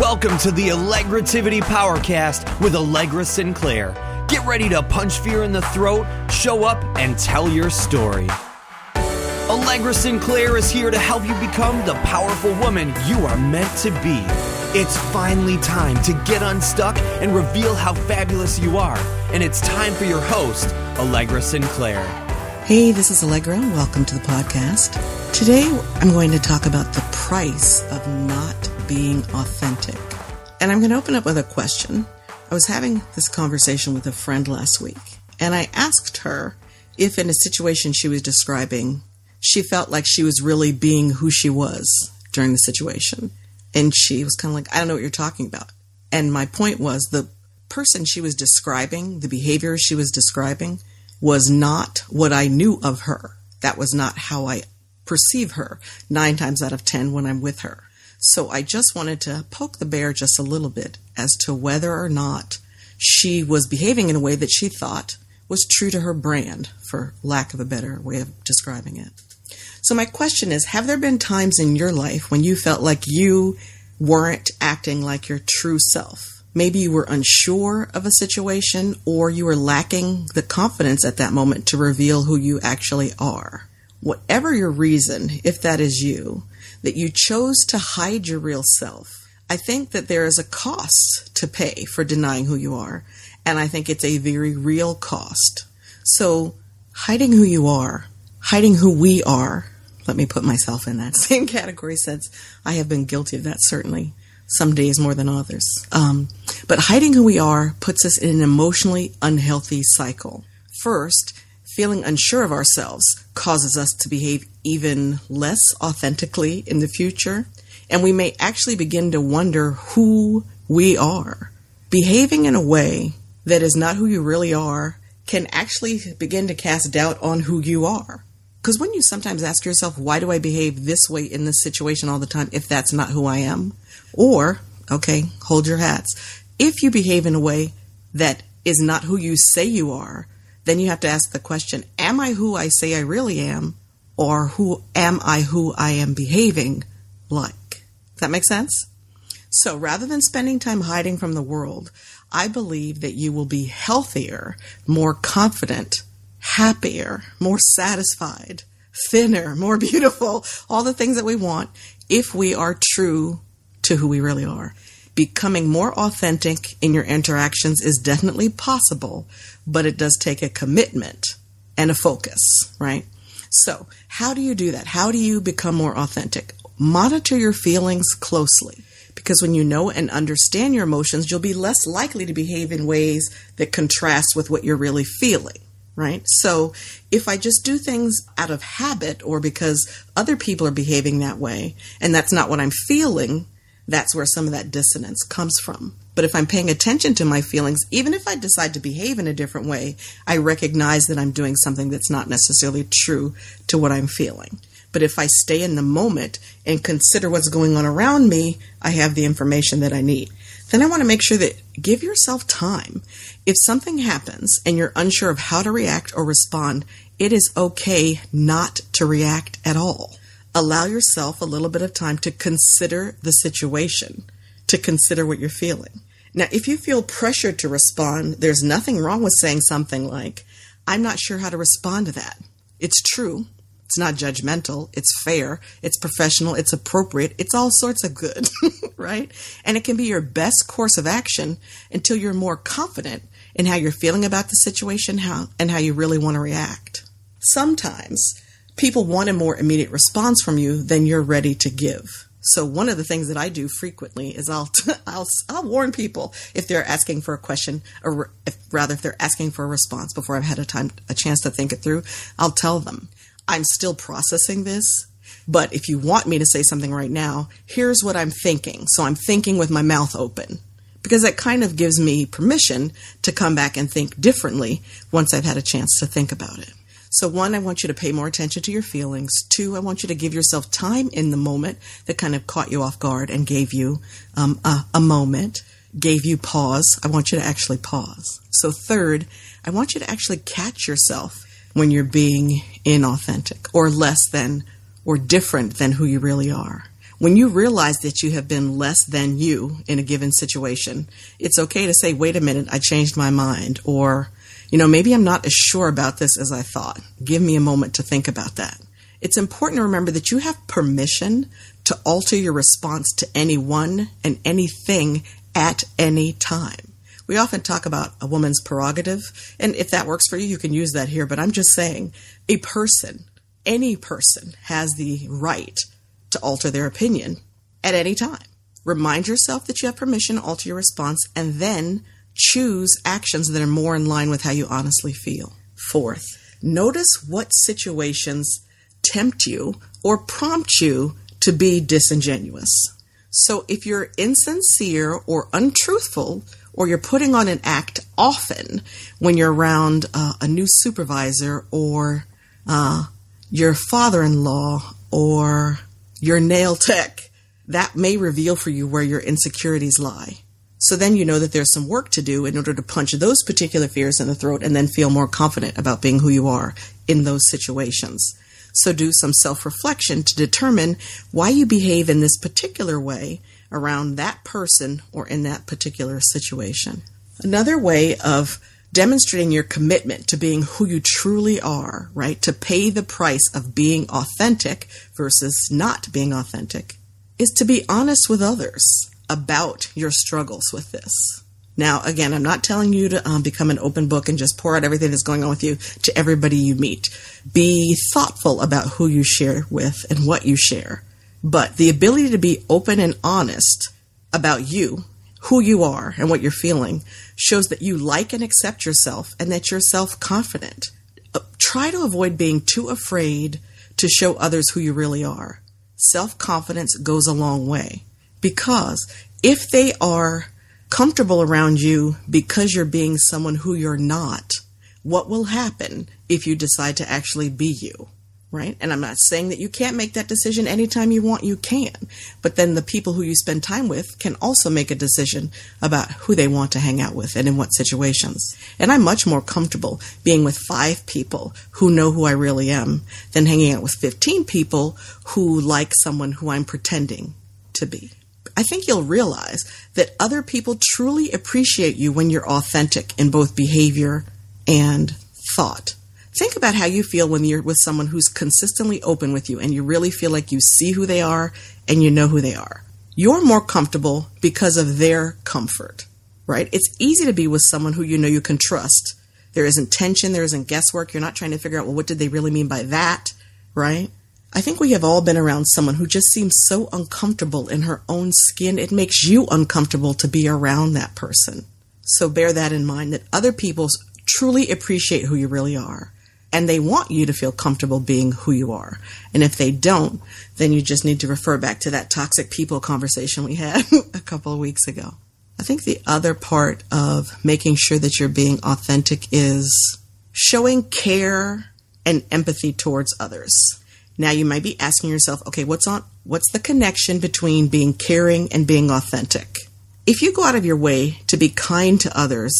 Welcome to the Allegrativity Powercast with Allegra Sinclair. Get ready to punch fear in the throat, show up, and tell your story. Allegra Sinclair is here to help you become the powerful woman you are meant to be. It's finally time to get unstuck and reveal how fabulous you are. And it's time for your host, Allegra Sinclair. Hey, this is Allegra. Welcome to the podcast. Today, I'm going to talk about the price of not being authentic. And I'm going to open up with a question. I was having this conversation with a friend last week, and I asked her if, in a situation she was describing, she felt like she was really being who she was during the situation. And she was kind of like, I don't know what you're talking about. And my point was the person she was describing, the behavior she was describing, was not what I knew of her. That was not how I perceive her nine times out of ten when I'm with her. So I just wanted to poke the bear just a little bit as to whether or not she was behaving in a way that she thought was true to her brand, for lack of a better way of describing it. So my question is, have there been times in your life when you felt like you weren't acting like your true self? Maybe you were unsure of a situation or you were lacking the confidence at that moment to reveal who you actually are. Whatever your reason, if that is you, that you chose to hide your real self, I think that there is a cost to pay for denying who you are. And I think it's a very real cost. So hiding who you are, hiding who we are, let me put myself in that same category since I have been guilty of that certainly some days more than others. Um, but hiding who we are puts us in an emotionally unhealthy cycle. First, feeling unsure of ourselves causes us to behave even less authentically in the future, and we may actually begin to wonder who we are. Behaving in a way that is not who you really are can actually begin to cast doubt on who you are. Because when you sometimes ask yourself, why do I behave this way in this situation all the time if that's not who I am? Or, okay, hold your hats. If you behave in a way that is not who you say you are, then you have to ask the question, am I who I say I really am? Or who am I who I am behaving like? That make sense? So rather than spending time hiding from the world, I believe that you will be healthier, more confident, happier, more satisfied, thinner, more beautiful, all the things that we want if we are true to who we really are. Becoming more authentic in your interactions is definitely possible, but it does take a commitment and a focus, right? So, how do you do that? How do you become more authentic? Monitor your feelings closely because when you know and understand your emotions, you'll be less likely to behave in ways that contrast with what you're really feeling right? So if I just do things out of habit or because other people are behaving that way and that's not what I'm feeling, that's where some of that dissonance comes from. But if I'm paying attention to my feelings, even if I decide to behave in a different way, I recognize that I'm doing something that's not necessarily true to what I'm feeling. But if I stay in the moment and consider what's going on around me, I have the information that I need then I want to make sure that give yourself time. If something happens and you're unsure of how to react or respond, it is okay not to react at all. Allow yourself a little bit of time to consider the situation, to consider what you're feeling. Now, if you feel pressured to respond, there's nothing wrong with saying something like, I'm not sure how to respond to that. It's true. It's not judgmental. It's fair. It's professional. It's appropriate. It's all sorts of good, right? And it can be your best course of action until you're more confident in how you're feeling about the situation how, and how you really want to react. Sometimes people want a more immediate response from you than you're ready to give. So one of the things that I do frequently is I'll I'll I'll warn people if they're asking for a question or if, rather if they're asking for a response before I've had a time a chance to think it through, I'll tell them I'm still processing this. But if you want me to say something right now, here's what I'm thinking. So I'm thinking with my mouth open because that kind of gives me permission to come back and think differently once I've had a chance to think about it. So, one, I want you to pay more attention to your feelings. Two, I want you to give yourself time in the moment that kind of caught you off guard and gave you um, a, a moment, gave you pause. I want you to actually pause. So, third, I want you to actually catch yourself when you're being inauthentic or less than or different than who you really are. When you realize that you have been less than you in a given situation, it's okay to say, wait a minute, I changed my mind. Or, you know, maybe I'm not as sure about this as I thought. Give me a moment to think about that. It's important to remember that you have permission to alter your response to anyone and anything at any time. We often talk about a woman's prerogative, and if that works for you, you can use that here, but I'm just saying a person, any person, has the right to alter their opinion at any time. Remind yourself that you have permission to alter your response and then choose actions that are more in line with how you honestly feel. Fourth, notice what situations tempt you or prompt you to be disingenuous. So if you're insincere or untruthful, or you're putting on an act often when you're around uh, a new supervisor or uh, your father in law or your nail tech, that may reveal for you where your insecurities lie. So then you know that there's some work to do in order to punch those particular fears in the throat and then feel more confident about being who you are in those situations. So do some self reflection to determine why you behave in this particular way around that person or in that particular situation. Another way of demonstrating your commitment to being who you truly are, right? To pay the price of being authentic versus not being authentic is to be honest with others about your struggles with this. Now, again, I'm not telling you to um, become an open book and just pour out everything that's going on with you to everybody you meet. Be thoughtful about who you share with and what you share. But the ability to be open and honest about you, who you are, and what you're feeling shows that you like and accept yourself and that you're self confident. Uh, try to avoid being too afraid to show others who you really are. Self confidence goes a long way because if they are comfortable around you because you're being someone who you're not, what will happen if you decide to actually be you? Right? And I'm not saying that you can't make that decision anytime you want, you can. But then the people who you spend time with can also make a decision about who they want to hang out with and in what situations. And I'm much more comfortable being with five people who know who I really am than hanging out with 15 people who like someone who I'm pretending to be. I think you'll realize that other people truly appreciate you when you're authentic in both behavior and thought. Think about how you feel when you're with someone who's consistently open with you and you really feel like you see who they are and you know who they are. You're more comfortable because of their comfort, right? It's easy to be with someone who you know you can trust. There isn't tension, there isn't guesswork. You're not trying to figure out, well, what did they really mean by that, right? I think we have all been around someone who just seems so uncomfortable in her own skin, it makes you uncomfortable to be around that person. So bear that in mind that other people truly appreciate who you really are. And they want you to feel comfortable being who you are. And if they don't, then you just need to refer back to that toxic people conversation we had a couple of weeks ago. I think the other part of making sure that you're being authentic is showing care and empathy towards others. Now you might be asking yourself, okay, what's on what's the connection between being caring and being authentic? If you go out of your way to be kind to others,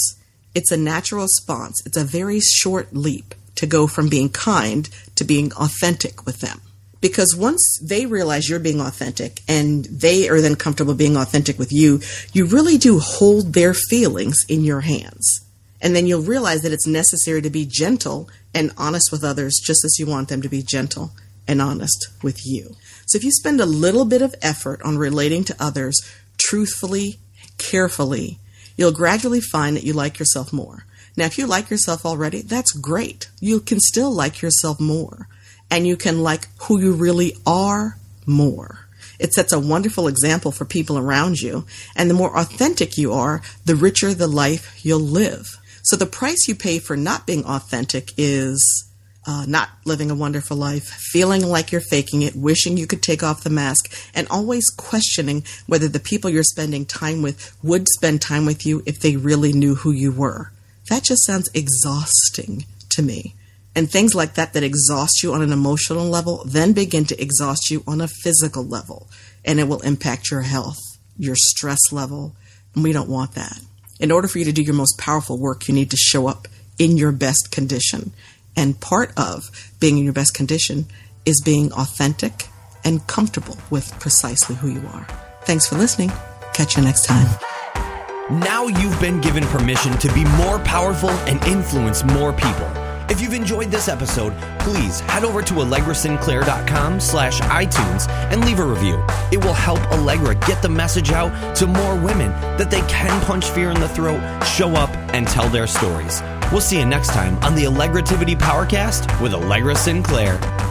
it's a natural response. It's a very short leap to go from being kind to being authentic with them. Because once they realize you're being authentic and they are then comfortable being authentic with you, you really do hold their feelings in your hands. And then you'll realize that it's necessary to be gentle and honest with others just as you want them to be gentle and honest with you. So if you spend a little bit of effort on relating to others truthfully, carefully, you'll gradually find that you like yourself more. Now, if you like yourself already, that's great. You can still like yourself more, and you can like who you really are more. It sets a wonderful example for people around you, and the more authentic you are, the richer the life you'll live. So the price you pay for not being authentic is uh, not living a wonderful life, feeling like you're faking it, wishing you could take off the mask, and always questioning whether the people you're spending time with would spend time with you if they really knew who you were. That just sounds exhausting to me. And things like that that exhaust you on an emotional level then begin to exhaust you on a physical level, and it will impact your health, your stress level, and we don't want that. In order for you to do your most powerful work, you need to show up in your best condition. And part of being in your best condition is being authentic and comfortable with precisely who you are. Thanks for listening. Catch you next time. Now you've been given permission to be more powerful and influence more people. If you've enjoyed this episode, please head over to allegrasinclair.com slash iTunes and leave a review. It will help Allegra get the message out to more women that they can punch fear in the throat, show up, and tell their stories. We'll see you next time on the Allegrativity Powercast with Allegra Sinclair.